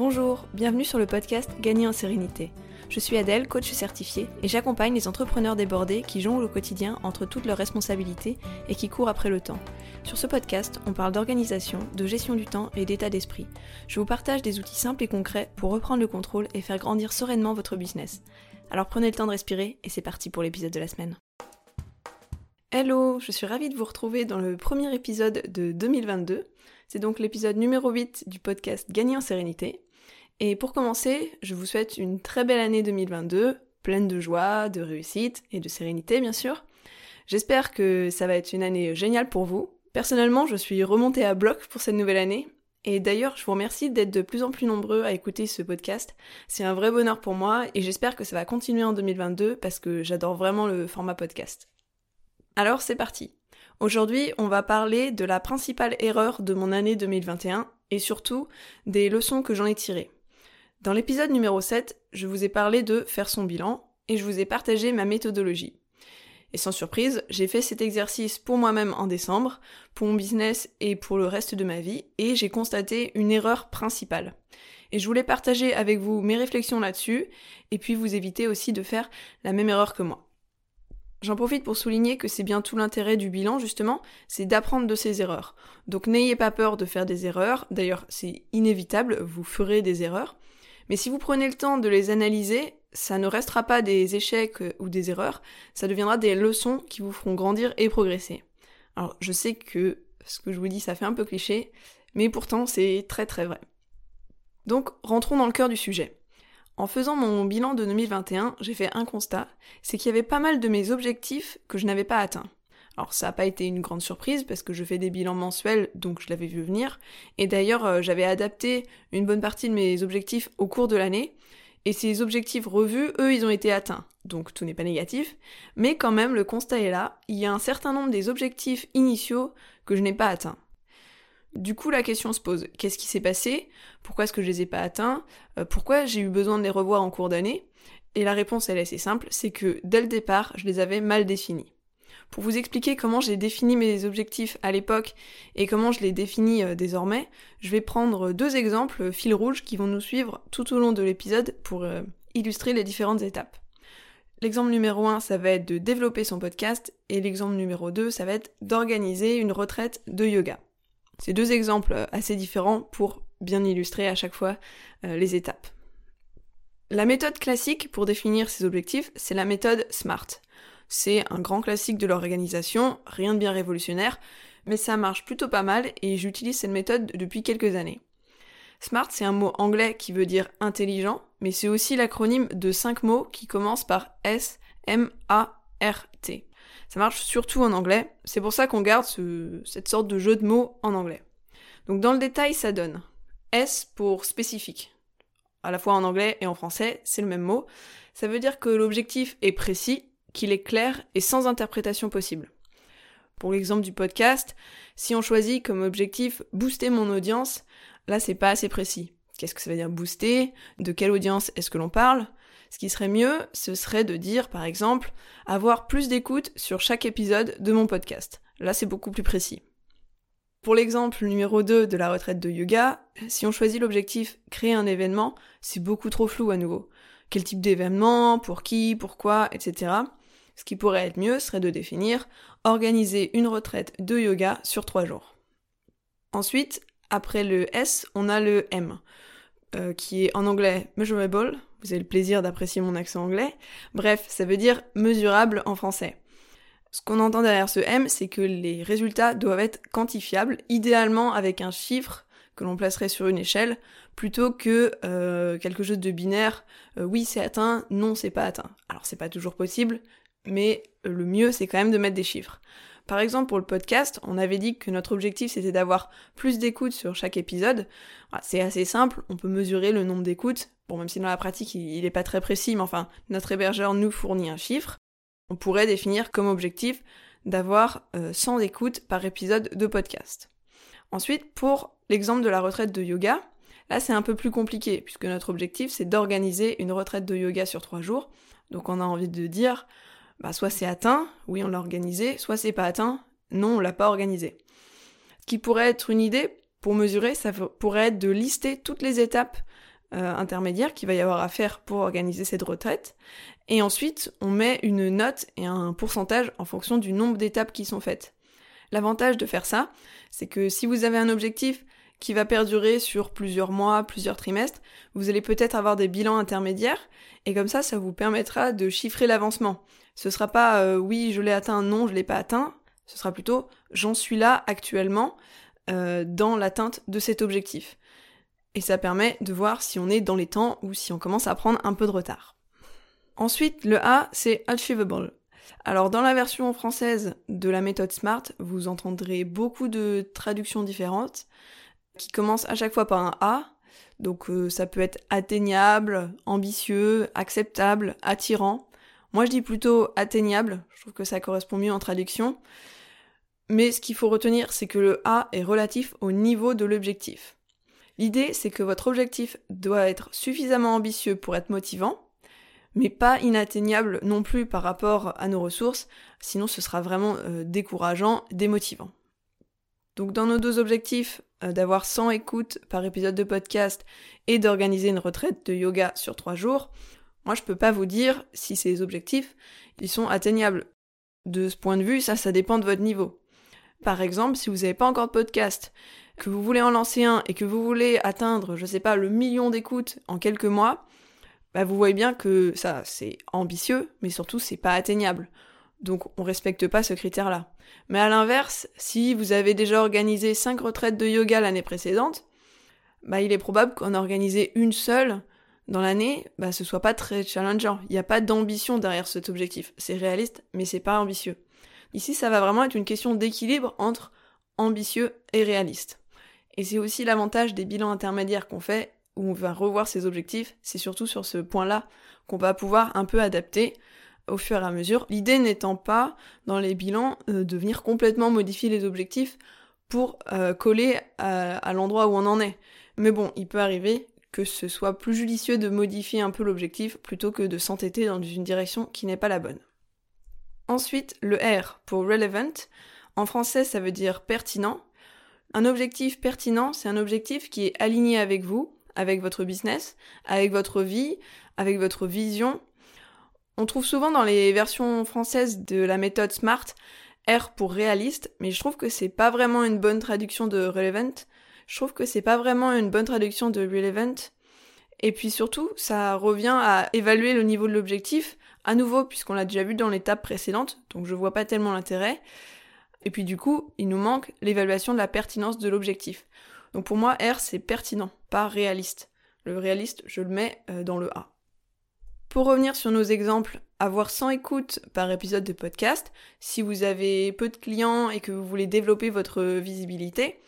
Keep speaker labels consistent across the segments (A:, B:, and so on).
A: Bonjour, bienvenue sur le podcast Gagner en sérénité. Je suis Adèle, coach certifiée, et j'accompagne les entrepreneurs débordés qui jonglent au quotidien entre toutes leurs responsabilités et qui courent après le temps. Sur ce podcast, on parle d'organisation, de gestion du temps et d'état d'esprit. Je vous partage des outils simples et concrets pour reprendre le contrôle et faire grandir sereinement votre business. Alors prenez le temps de respirer et c'est parti pour l'épisode de la semaine. Hello, je suis ravie de vous retrouver dans le premier épisode de 2022. C'est donc l'épisode numéro 8 du podcast Gagner en sérénité. Et pour commencer, je vous souhaite une très belle année 2022, pleine de joie, de réussite et de sérénité bien sûr. J'espère que ça va être une année géniale pour vous. Personnellement, je suis remontée à bloc pour cette nouvelle année. Et d'ailleurs, je vous remercie d'être de plus en plus nombreux à écouter ce podcast. C'est un vrai bonheur pour moi et j'espère que ça va continuer en 2022 parce que j'adore vraiment le format podcast. Alors c'est parti. Aujourd'hui, on va parler de la principale erreur de mon année 2021 et surtout des leçons que j'en ai tirées. Dans l'épisode numéro 7, je vous ai parlé de faire son bilan et je vous ai partagé ma méthodologie. Et sans surprise, j'ai fait cet exercice pour moi-même en décembre, pour mon business et pour le reste de ma vie, et j'ai constaté une erreur principale. Et je voulais partager avec vous mes réflexions là-dessus, et puis vous éviter aussi de faire la même erreur que moi. J'en profite pour souligner que c'est bien tout l'intérêt du bilan, justement, c'est d'apprendre de ses erreurs. Donc n'ayez pas peur de faire des erreurs, d'ailleurs c'est inévitable, vous ferez des erreurs, mais si vous prenez le temps de les analyser, ça ne restera pas des échecs euh, ou des erreurs, ça deviendra des leçons qui vous feront grandir et progresser. Alors je sais que ce que je vous dis ça fait un peu cliché, mais pourtant c'est très très vrai. Donc rentrons dans le cœur du sujet. En faisant mon bilan de 2021, j'ai fait un constat, c'est qu'il y avait pas mal de mes objectifs que je n'avais pas atteints. Alors ça n'a pas été une grande surprise parce que je fais des bilans mensuels, donc je l'avais vu venir. Et d'ailleurs, euh, j'avais adapté une bonne partie de mes objectifs au cours de l'année. Et ces objectifs revus, eux, ils ont été atteints. Donc tout n'est pas négatif. Mais quand même, le constat est là. Il y a un certain nombre des objectifs initiaux que je n'ai pas atteints. Du coup, la question se pose, qu'est-ce qui s'est passé? Pourquoi est-ce que je les ai pas atteints? Euh, Pourquoi j'ai eu besoin de les revoir en cours d'année? Et la réponse, elle est assez simple, c'est que dès le départ, je les avais mal définis. Pour vous expliquer comment j'ai défini mes objectifs à l'époque et comment je les définis euh, désormais, je vais prendre deux exemples euh, fil rouge qui vont nous suivre tout au long de l'épisode pour illustrer les différentes étapes. L'exemple numéro 1, ça va être de développer son podcast et l'exemple numéro 2, ça va être d'organiser une retraite de yoga. C'est deux exemples assez différents pour bien illustrer à chaque fois les étapes. La méthode classique pour définir ses objectifs, c'est la méthode SMART. C'est un grand classique de l'organisation, rien de bien révolutionnaire, mais ça marche plutôt pas mal et j'utilise cette méthode depuis quelques années. Smart, c'est un mot anglais qui veut dire intelligent, mais c'est aussi l'acronyme de cinq mots qui commencent par S, M, A, R, T. Ça marche surtout en anglais, c'est pour ça qu'on garde cette sorte de jeu de mots en anglais. Donc dans le détail, ça donne S pour spécifique. À la fois en anglais et en français, c'est le même mot. Ça veut dire que l'objectif est précis, qu'il est clair et sans interprétation possible. Pour l'exemple du podcast, si on choisit comme objectif booster mon audience, là c'est pas assez précis. Qu'est-ce que ça veut dire booster? De quelle audience est-ce que l'on parle? Ce qui serait mieux, ce serait de dire par exemple avoir plus d'écoute sur chaque épisode de mon podcast. Là c'est beaucoup plus précis. Pour l'exemple numéro 2 de la retraite de yoga, si on choisit l'objectif créer un événement, c'est beaucoup trop flou à nouveau. Quel type d'événement, pour qui, pourquoi, etc. Ce qui pourrait être mieux serait de définir organiser une retraite de yoga sur trois jours. Ensuite, après le S, on a le M, euh, qui est en anglais measurable. Vous avez le plaisir d'apprécier mon accent anglais. Bref, ça veut dire mesurable en français. Ce qu'on entend derrière ce M, c'est que les résultats doivent être quantifiables, idéalement avec un chiffre que l'on placerait sur une échelle, plutôt que euh, quelque chose de binaire. Euh, oui, c'est atteint, non, c'est pas atteint. Alors c'est pas toujours possible, mais le mieux c'est quand même de mettre des chiffres. Par exemple, pour le podcast, on avait dit que notre objectif c'était d'avoir plus d'écoutes sur chaque épisode. C'est assez simple, on peut mesurer le nombre d'écoutes. Bon, même si dans la pratique il n'est pas très précis, mais enfin, notre hébergeur nous fournit un chiffre. On pourrait définir comme objectif d'avoir 100 euh, écoutes par épisode de podcast. Ensuite, pour l'exemple de la retraite de yoga, là c'est un peu plus compliqué, puisque notre objectif c'est d'organiser une retraite de yoga sur 3 jours. Donc on a envie de dire, bah, soit c'est atteint, oui on l'a organisé, soit c'est pas atteint, non on l'a pas organisé. Ce qui pourrait être une idée pour mesurer, ça pourrait être de lister toutes les étapes euh, intermédiaires qu'il va y avoir à faire pour organiser cette retraite. Et ensuite, on met une note et un pourcentage en fonction du nombre d'étapes qui sont faites. L'avantage de faire ça, c'est que si vous avez un objectif qui va perdurer sur plusieurs mois, plusieurs trimestres, vous allez peut-être avoir des bilans intermédiaires, et comme ça, ça vous permettra de chiffrer l'avancement. Ce sera pas euh, oui, je l'ai atteint, non, je l'ai pas atteint. Ce sera plutôt j'en suis là actuellement euh, dans l'atteinte de cet objectif. Et ça permet de voir si on est dans les temps ou si on commence à prendre un peu de retard. Ensuite, le A, c'est achievable. Alors dans la version française de la méthode SMART, vous entendrez beaucoup de traductions différentes qui commencent à chaque fois par un A. Donc euh, ça peut être atteignable, ambitieux, acceptable, attirant. Moi je dis plutôt atteignable, je trouve que ça correspond mieux en traduction. Mais ce qu'il faut retenir, c'est que le A est relatif au niveau de l'objectif. L'idée, c'est que votre objectif doit être suffisamment ambitieux pour être motivant, mais pas inatteignable non plus par rapport à nos ressources, sinon ce sera vraiment euh, décourageant, démotivant. Donc dans nos deux objectifs, euh, d'avoir 100 écoutes par épisode de podcast et d'organiser une retraite de yoga sur 3 jours, moi je peux pas vous dire si ces objectifs, ils sont atteignables. De ce point de vue, ça, ça dépend de votre niveau. Par exemple, si vous n'avez pas encore de podcast, que vous voulez en lancer un et que vous voulez atteindre, je sais pas, le million d'écoutes en quelques mois, bah vous voyez bien que ça, c'est ambitieux, mais surtout, c'est pas atteignable. Donc, on respecte pas ce critère-là. Mais à l'inverse, si vous avez déjà organisé 5 retraites de yoga l'année précédente, bah, il est probable qu'en organiser une seule dans l'année, bah, ce soit pas très challengeant. Il n'y a pas d'ambition derrière cet objectif. C'est réaliste, mais c'est pas ambitieux. Ici, ça va vraiment être une question d'équilibre entre ambitieux et réaliste. Et c'est aussi l'avantage des bilans intermédiaires qu'on fait où on va revoir ses objectifs, c'est surtout sur ce point-là qu'on va pouvoir un peu adapter au fur et à mesure. L'idée n'étant pas, dans les bilans, euh, de venir complètement modifier les objectifs pour euh, coller à, l'endroit où on en est. Mais bon, il peut arriver que ce soit plus judicieux de modifier un peu l'objectif plutôt que de s'entêter dans une direction qui n'est pas la bonne. Ensuite, le R pour relevant. En français, ça veut dire pertinent. Un objectif pertinent, c'est un objectif qui est aligné avec vous, avec votre business, avec votre vie, avec votre vision. On trouve souvent dans les versions françaises de la méthode SMART R pour réaliste, mais je trouve que c'est pas vraiment une bonne traduction de relevant. Je trouve que c'est pas vraiment une bonne traduction de relevant. Et puis surtout, ça revient à évaluer le niveau de l'objectif, à nouveau, puisqu'on l'a déjà vu dans l'étape précédente, donc je vois pas tellement l'intérêt. Et puis du coup, il nous manque l'évaluation de la pertinence de l'objectif. Donc pour moi, R, c'est pertinent, pas réaliste. Le réaliste, je le mets euh, dans le A. Pour revenir sur nos exemples, avoir 100 écoutes par épisode de podcast, si vous avez peu de clients et que vous voulez développer votre visibilité,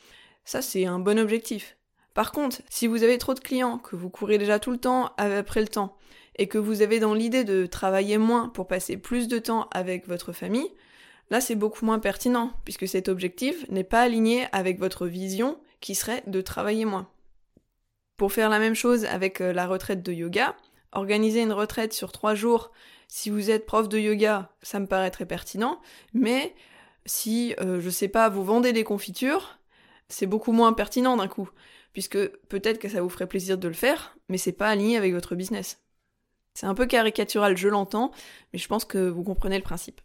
A: ça c'est un bon objectif. Par contre, si vous avez trop de clients, que vous courez déjà tout le temps après le temps, et que vous avez dans l'idée de travailler moins pour passer plus de temps avec votre famille, là c'est beaucoup moins pertinent, puisque cet objectif n'est pas aligné avec votre vision qui serait de travailler moins. Pour faire la même chose avec euh, la retraite de yoga, organiser une retraite sur trois jours, si vous êtes prof de yoga, ça me paraît très pertinent, mais si, euh, je sais pas, vous vendez des confitures, c'est beaucoup moins pertinent d'un coup, puisque peut-être que ça vous ferait plaisir de le faire, mais c'est pas aligné avec votre business. C'est un peu caricatural, je l'entends, mais je pense que vous comprenez le principe.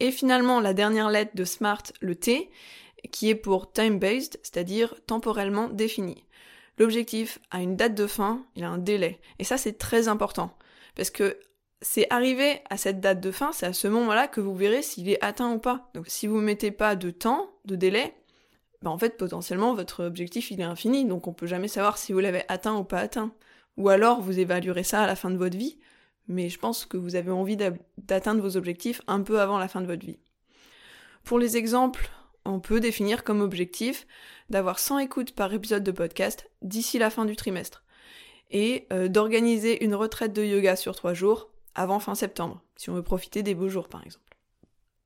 A: Et finalement, la dernière lettre de SMART, le T, qui est pour time-based, c'est-à-dire temporellement défini. L'objectif a une date de fin, il a un délai. Et ça, c'est très important. Parce que c'est arrivé à cette date de fin, c'est à ce moment-là que vous verrez s'il est atteint ou pas. Donc si vous ne mettez pas de temps, de délai, ben en fait potentiellement votre objectif il est infini, donc on peut jamais savoir si vous l'avez atteint ou pas atteint. Ou alors vous évaluerez ça à la fin de votre vie, mais je pense que vous avez envie d'atteindre vos objectifs un peu avant la fin de votre vie. Pour les exemples on peut définir comme objectif d'avoir 100 écoutes par épisode de podcast d'ici la fin du trimestre et euh, d'organiser une retraite de yoga sur 3 jours avant fin septembre, si on veut profiter des beaux jours par exemple.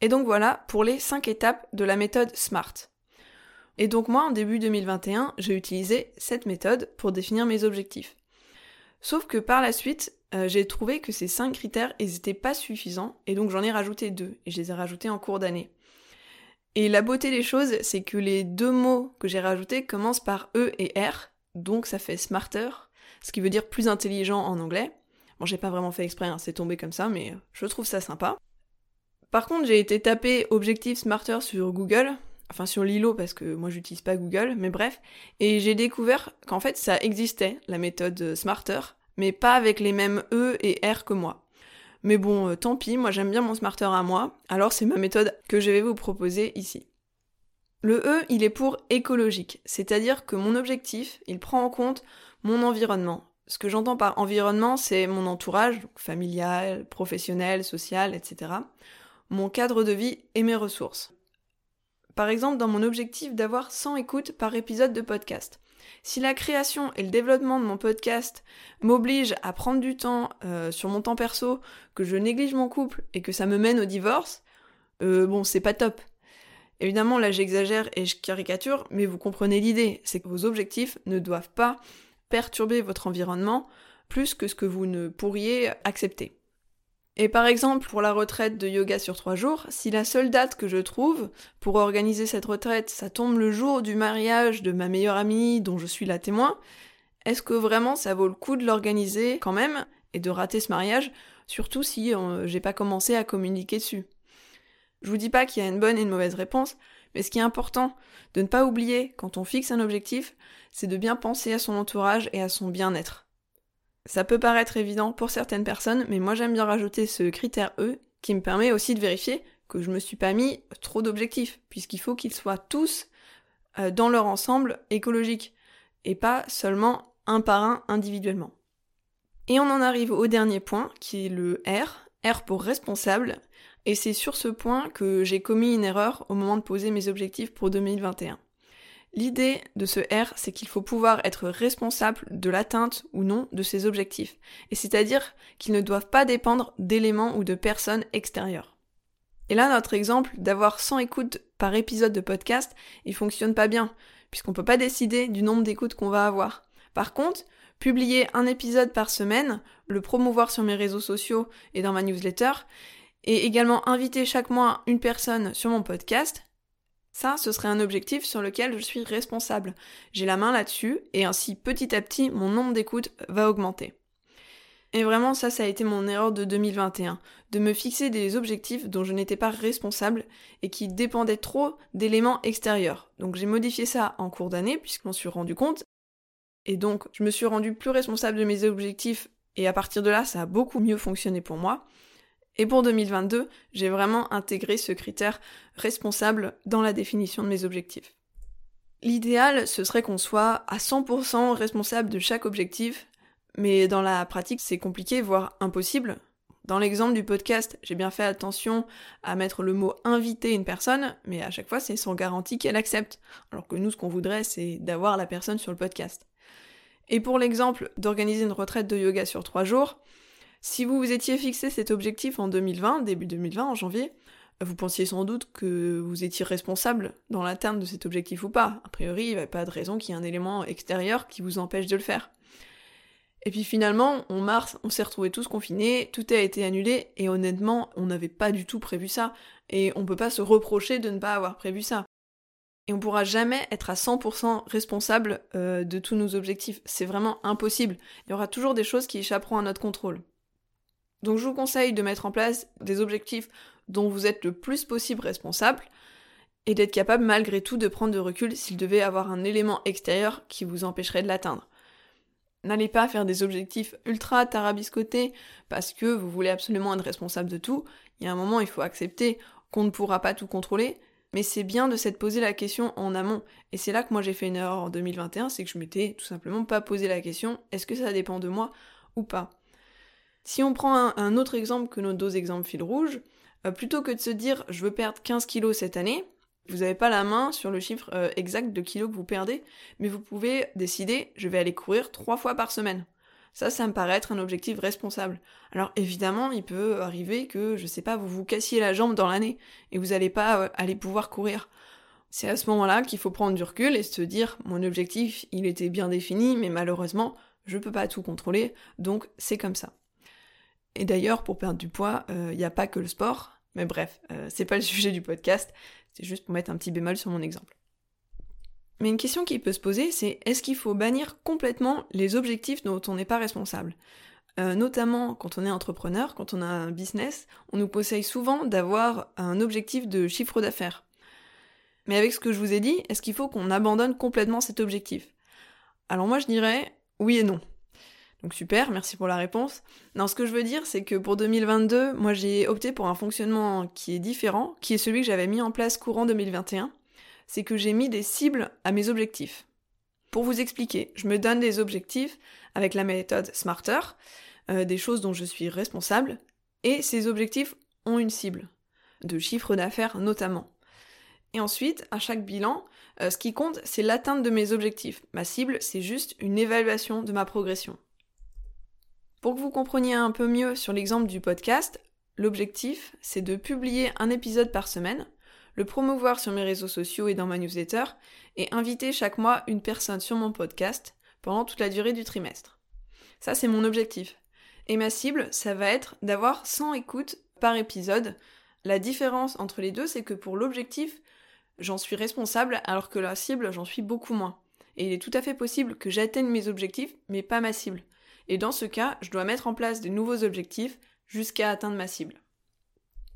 A: Et donc voilà pour les 5 étapes de la méthode SMART. Et donc moi, en début 2021, j'ai utilisé cette méthode pour définir mes objectifs. Sauf que par la suite, euh, j'ai trouvé que ces 5 critères, n'étaient pas suffisants, et donc j'en ai rajouté deux, et je les ai rajoutés en cours d'année. Et la beauté des choses, c'est que les deux mots que j'ai rajoutés commencent par E et R, donc ça fait smarter. ce qui veut dire plus intelligent en anglais. Bon, j'ai pas vraiment fait exprès, hein, c'est tombé comme ça, mais je trouve ça sympa. Par contre, j'ai été taper Objectif Smarter sur Google, enfin sur Lilo parce que moi j'utilise pas Google, mais bref, et j'ai découvert qu'en fait ça existait, la méthode Smarter, mais pas avec les mêmes E et R que moi. Mais bon, euh, tant pis, moi j'aime bien mon Smarter à moi, alors c'est ma méthode que je vais vous proposer ici. Le E, il est pour écologique, c'est-à-dire que mon objectif, il prend en compte mon environnement. Ce que j'entends par environnement, c'est mon entourage, familial, professionnel, social, etc. Mon cadre de vie et mes ressources. Par exemple, dans mon objectif d'avoir 100 écoutes par épisode de podcast. Si la création et le développement de mon podcast m'obligent à prendre du temps euh, sur mon temps perso, que je néglige mon couple et que ça me mène au divorce, euh, bon, c'est pas top. Évidemment, là j'exagère et je caricature, mais vous comprenez l'idée, c'est que vos objectifs ne doivent pas perturber votre environnement plus que ce que vous ne pourriez accepter. Et par exemple, pour la retraite de yoga sur trois jours, si la seule date que je trouve pour organiser cette retraite, ça tombe le jour du mariage de ma meilleure amie dont je suis la témoin, est-ce que vraiment ça vaut le coup de l'organiser quand même et de rater ce mariage, surtout si euh, j'ai pas commencé à communiquer dessus? Je vous dis pas qu'il y a une bonne et une mauvaise réponse, mais ce qui est important de ne pas oublier quand on fixe un objectif, c'est de bien penser à son entourage et à son bien-être. Ça peut paraître évident pour certaines personnes, mais moi j'aime bien rajouter ce critère E qui me permet aussi de vérifier que je me suis pas mis trop d'objectifs, puisqu'il faut qu'ils soient tous euh, dans leur ensemble écologique, et pas seulement un par un individuellement. Et on en arrive au dernier point, qui est le R, R pour responsable, et c'est sur ce point que j'ai commis une erreur au moment de poser mes objectifs pour 2021. L'idée de ce R, c'est qu'il faut pouvoir être responsable de l'atteinte ou non de ses objectifs, et c'est-à-dire qu'ils ne doivent pas dépendre d'éléments ou de personnes extérieures. Et là, notre exemple d'avoir 100 écoutes par épisode de podcast, il fonctionne pas bien, puisqu'on peut pas décider du nombre d'écoutes qu'on va avoir. Par contre, publier un épisode par semaine, le promouvoir sur mes réseaux sociaux et dans ma newsletter, et également inviter chaque mois une personne sur mon podcast, ça, ce serait un objectif sur lequel je suis responsable. J'ai la main là-dessus, et ainsi petit à petit, mon nombre d'écoutes va augmenter. Et vraiment, ça, ça a été mon erreur de 2021, de me fixer des objectifs dont je n'étais pas responsable et qui dépendaient trop d'éléments extérieurs. Donc j'ai modifié ça en cours d'année, puisqu'on suis rendu compte. Et donc, je me suis rendu plus responsable de mes objectifs, et à partir de là, ça a beaucoup mieux fonctionné pour moi. Et pour 2022, j'ai vraiment intégré ce critère responsable dans la définition de mes objectifs. L'idéal, ce serait qu'on soit à 100% responsable de chaque objectif, mais dans la pratique, c'est compliqué, voire impossible. Dans l'exemple du podcast, j'ai bien fait attention à mettre le mot inviter une personne, mais à chaque fois, c'est sans garantie qu'elle accepte. Alors que nous, ce qu'on voudrait, c'est d'avoir la personne sur le podcast. Et pour l'exemple d'organiser une retraite de yoga sur trois jours, si vous vous étiez fixé cet objectif en 2020, début 2020, en janvier, vous pensiez sans doute que vous étiez responsable dans l'atteinte de cet objectif ou pas. A priori, il n'y avait pas de raison qu'il y ait un élément extérieur qui vous empêche de le faire. Et puis finalement, en mars, on s'est retrouvés tous confinés, tout a été annulé, et honnêtement, on n'avait pas du tout prévu ça. Et on peut pas se reprocher de ne pas avoir prévu ça. Et on pourra jamais être à 100% responsable euh, de tous nos objectifs. C'est vraiment impossible. Il y aura toujours des choses qui échapperont à notre contrôle. Donc je vous conseille de mettre en place des objectifs dont vous êtes le plus possible responsable et d'être capable malgré tout de prendre de recul s'il devait avoir un élément extérieur qui vous empêcherait de l'atteindre. N'allez pas faire des objectifs ultra tarabiscotés parce que vous voulez absolument être responsable de tout. Il y a un moment, il faut accepter qu'on ne pourra pas tout contrôler, mais c'est bien de s'être posé la question en amont. Et c'est là que moi j'ai fait une erreur en 2021, c'est que je m'étais tout simplement pas posé la question est-ce que ça dépend de moi ou pas? Si on prend un, autre exemple que nos deux exemples fil rouge, euh, plutôt que de se dire je veux perdre 15 kilos cette année, vous n'avez pas la main sur le chiffre euh, exact de kilos que vous perdez, mais vous pouvez décider je vais aller courir trois fois par semaine. Ça, ça me paraît être un objectif responsable. Alors évidemment, il peut arriver que, je sais pas, vous vous cassiez la jambe dans l'année et vous n'allez pas euh, aller pouvoir courir. C'est à ce moment-là qu'il faut prendre du recul et se dire mon objectif, il était bien défini, mais malheureusement, je peux pas tout contrôler, donc c'est comme ça. Et d'ailleurs, pour perdre du poids, il euh, n'y a pas que le sport. Mais bref, euh, c'est pas le sujet du podcast, c'est juste pour mettre un petit bémol sur mon exemple. Mais une question qui peut se poser, c'est est-ce qu'il faut bannir complètement les objectifs dont on n'est pas responsable? Euh, notamment quand on est entrepreneur, quand on a un business, on nous conseille souvent d'avoir un objectif de chiffre d'affaires. Mais avec ce que je vous ai dit, est-ce qu'il faut qu'on abandonne complètement cet objectif? Alors moi je dirais oui et non. Donc super, merci pour la réponse. Non, ce que je veux dire, c'est que pour 2022, moi j'ai opté pour un fonctionnement qui est différent, qui est celui que j'avais mis en place courant 2021. C'est que j'ai mis des cibles à mes objectifs. Pour vous expliquer, je me donne des objectifs avec la méthode Smarter, euh, des choses dont je suis responsable, et ces objectifs ont une cible, de chiffre d'affaires notamment. Et ensuite, à chaque bilan, euh, ce qui compte, c'est l'atteinte de mes objectifs. Ma cible, c'est juste une évaluation de ma progression. Pour que vous compreniez un peu mieux sur l'exemple du podcast, l'objectif, c'est de publier un épisode par semaine, le promouvoir sur mes réseaux sociaux et dans ma newsletter, et inviter chaque mois une personne sur mon podcast pendant toute la durée du trimestre. Ça, c'est mon objectif. Et ma cible, ça va être d'avoir 100 écoutes par épisode. La différence entre les deux, c'est que pour l'objectif, j'en suis responsable, alors que la cible, j'en suis beaucoup moins. Et il est tout à fait possible que j'atteigne mes objectifs, mais pas ma cible. Et dans ce cas, je dois mettre en place de nouveaux objectifs jusqu'à atteindre ma cible.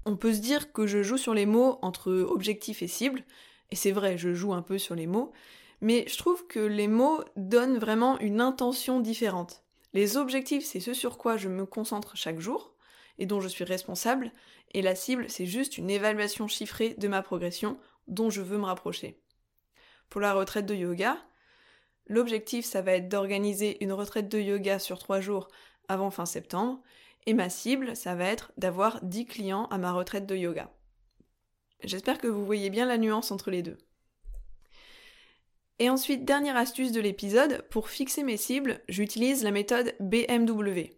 A: On peut se dire que je joue sur les mots entre objectif et cible, et c'est vrai, je joue un peu sur les mots, mais je trouve que les mots donnent vraiment une intention différente. Les objectifs, c'est ce sur quoi je me concentre chaque jour et dont je suis responsable, et la cible, c'est juste une évaluation chiffrée de ma progression dont je veux me rapprocher. Pour la retraite de yoga, l'objectif, ça va être d'organiser une retraite de yoga sur trois jours avant fin septembre, et ma cible, ça va être d'avoir 10 clients à ma retraite de yoga. J'espère que vous voyez bien la nuance entre les deux. Et ensuite, dernière astuce de l'épisode, pour fixer mes cibles, j'utilise la méthode BMW.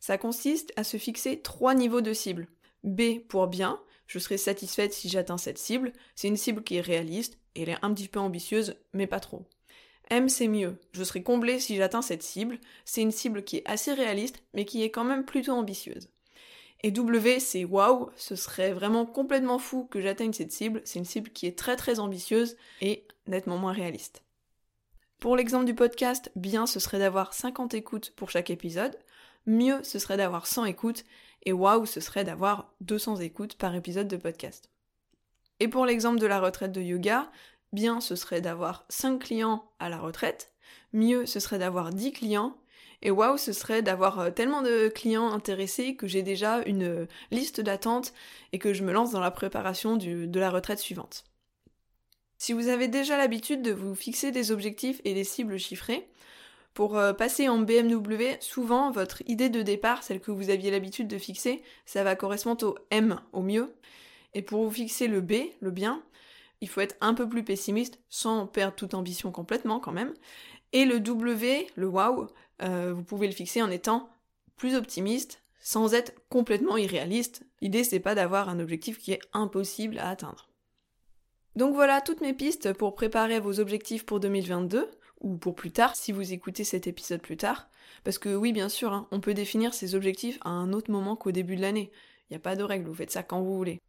A: Ça consiste à se fixer trois niveaux de cibles. B pour bien, je serai satisfaite si j'atteins cette cible, c'est une cible qui est réaliste, et elle est un petit peu ambitieuse, mais pas trop. M c'est mieux, je serai comblée si j'atteins cette cible, c'est une cible qui est assez réaliste, mais qui est quand même plutôt ambitieuse. Et W c'est waouh, ce serait vraiment complètement fou que j'atteigne cette cible, c'est une cible qui est très très ambitieuse et nettement moins réaliste. Pour l'exemple du podcast, bien ce serait d'avoir 50 écoutes pour chaque épisode, mieux ce serait d'avoir 100 écoutes, et waouh ce serait d'avoir 200 écoutes par épisode de podcast. Et pour l'exemple de la retraite de yoga, bien ce serait d'avoir 5 clients à la retraite, mieux ce serait d'avoir 10 clients, et waouh ce serait d'avoir euh, tellement de clients intéressés que j'ai déjà une liste d'attente et que je me lance dans la préparation de la retraite suivante. Si vous avez déjà l'habitude de vous fixer des objectifs et des cibles chiffrées, pour euh, passer en BMW, souvent votre idée de départ, celle que vous aviez l'habitude de fixer, ça va correspondre au M au mieux. Et pour vous fixer le B, le bien, il faut être un peu plus pessimiste sans perdre toute ambition complètement quand même. Et le W, le wow, euh, vous pouvez le fixer en étant plus optimiste sans être complètement irréaliste. L'idée c'est pas d'avoir un objectif qui est impossible à atteindre. Donc voilà toutes mes pistes pour préparer vos objectifs pour 2022, ou pour plus tard si vous écoutez cet épisode plus tard. Parce que oui, bien sûr, hein, on peut définir ses objectifs à un autre moment qu'au début de l'année. Il n'y a pas de règle, vous faites ça quand vous voulez.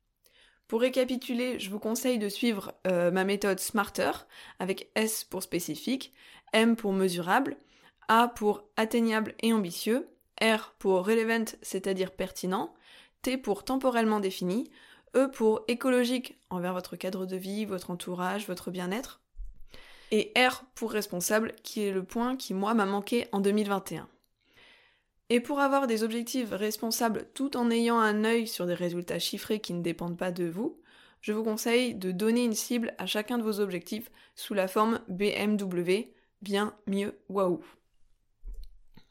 A: Pour récapituler, je vous conseille de suivre euh, ma méthode Smarter, avec S pour spécifique, M pour mesurable, A pour atteignable et ambitieux, R pour relevant, c'est-à-dire pertinent, T pour temporellement défini, E pour écologique envers votre cadre de vie, votre entourage, votre bien-être. Et R pour responsable, qui est le point qui, moi, m'a manqué en 2021. Et pour avoir des objectifs responsables tout en ayant un œil sur des résultats chiffrés qui ne dépendent pas de vous, je vous conseille de donner une cible à chacun de vos objectifs sous la forme BMW, bien, mieux, waouh.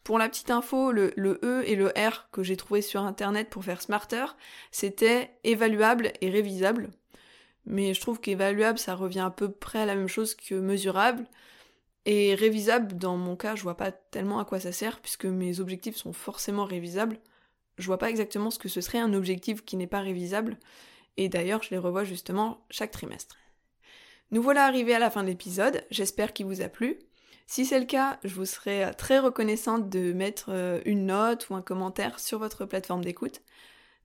A: Pour la petite info, le, E et le R que j'ai trouvé sur internet pour faire smarter, c'était évaluable et révisable. Mais je trouve qu'évaluable, ça revient à peu près à la même chose que mesurable. Et révisable, dans mon cas, je vois pas tellement à quoi ça sert, puisque mes objectifs sont forcément révisables. Je vois pas exactement ce que ce serait un objectif qui n'est pas révisable. Et d'ailleurs, je les revois justement chaque trimestre. Nous voilà arrivés à la fin de l'épisode, j'espère qu'il vous a plu. Si c'est le cas, je vous serais très reconnaissante de mettre euh, une note ou un commentaire sur votre plateforme d'écoute.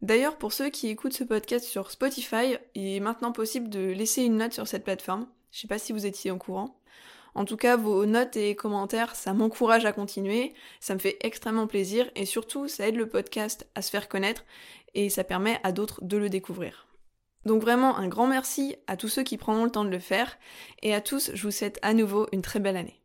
A: D'ailleurs, pour ceux qui écoutent ce podcast sur Spotify, il est maintenant possible de laisser une note sur cette plateforme. Je sais pas si vous étiez au courant. En tout cas, vos notes et commentaires, ça m'encourage à continuer, ça me fait extrêmement plaisir et surtout, ça aide le podcast à se faire connaître et ça permet à d'autres de le découvrir. Donc vraiment un grand merci à tous ceux qui prendront le temps de le faire et à tous, je vous souhaite à nouveau une très belle année.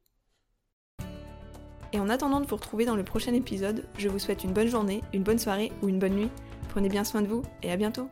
A: Et en attendant de vous retrouver dans le prochain épisode, je vous souhaite une bonne journée, une bonne soirée ou une bonne nuit. Prenez bien soin de vous et à bientôt